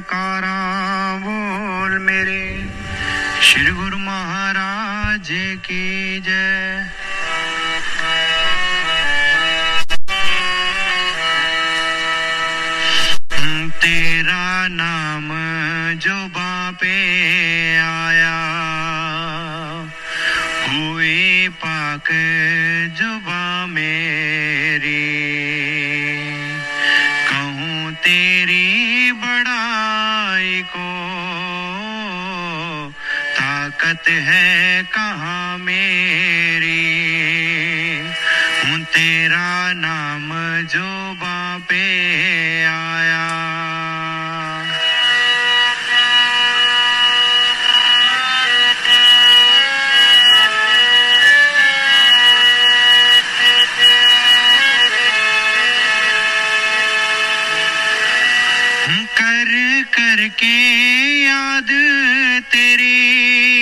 जयकारा, बोल मेरे। श्री गुरु महाराज की जय। तेरा नाम जो बापे आया, हुए पाक जुबा मेरी ताकत है कहाँ मेरी? हूँ तेरा नाम जो बापे आया। कर करके याद तेरी।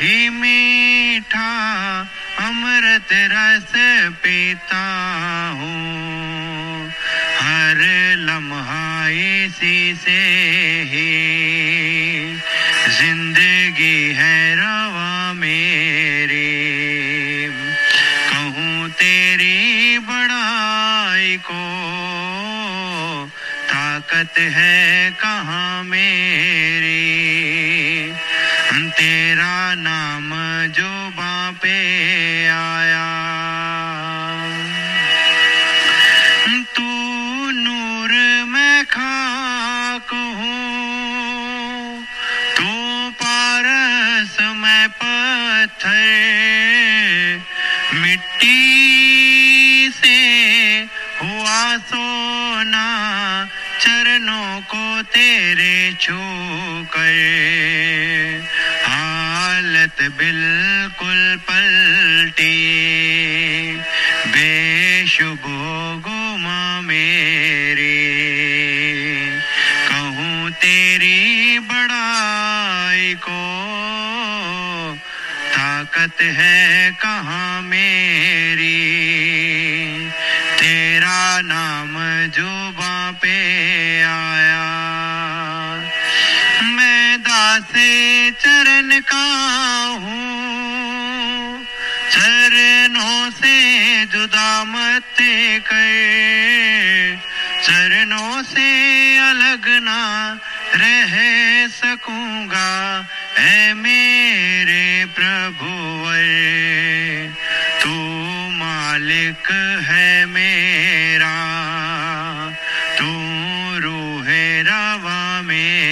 ही मीठा अमृत रस पीता हूँ। हर लम्हा इसी से ही। ज़िंदगी है रवा मेरी। कहूँ तेरी बड़ाई को, ताकत है कहाँ मेरी। तेरा नाम जो बापे आया। तू नूर में खाक हूँ। तू पारस में पत्थर। मिट्टी से हुआ सोना चरणों को तेरे छू कर हालत बिल्कुल पलटी। बेशुभ गुमा मेरी। कहूँ तेरी बड़ाई को, ताकत है कहाँ मेरी? तेरा नाम जो दासे चरण का हूँ। चरणों से जुदा मत कर चरणों से अलग ना रह सकूँगा। है मेरे प्रभुवर तू मालिक है मेरा। तू रूह रवा मेरी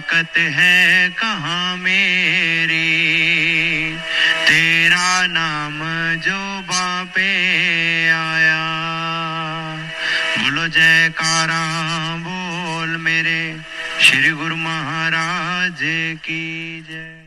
ताकत है कहाँ मेरी? तेरा नाम जो बापे आया। बोलो जयकारा, बोल मेरे श्री गुरु महाराज की जय।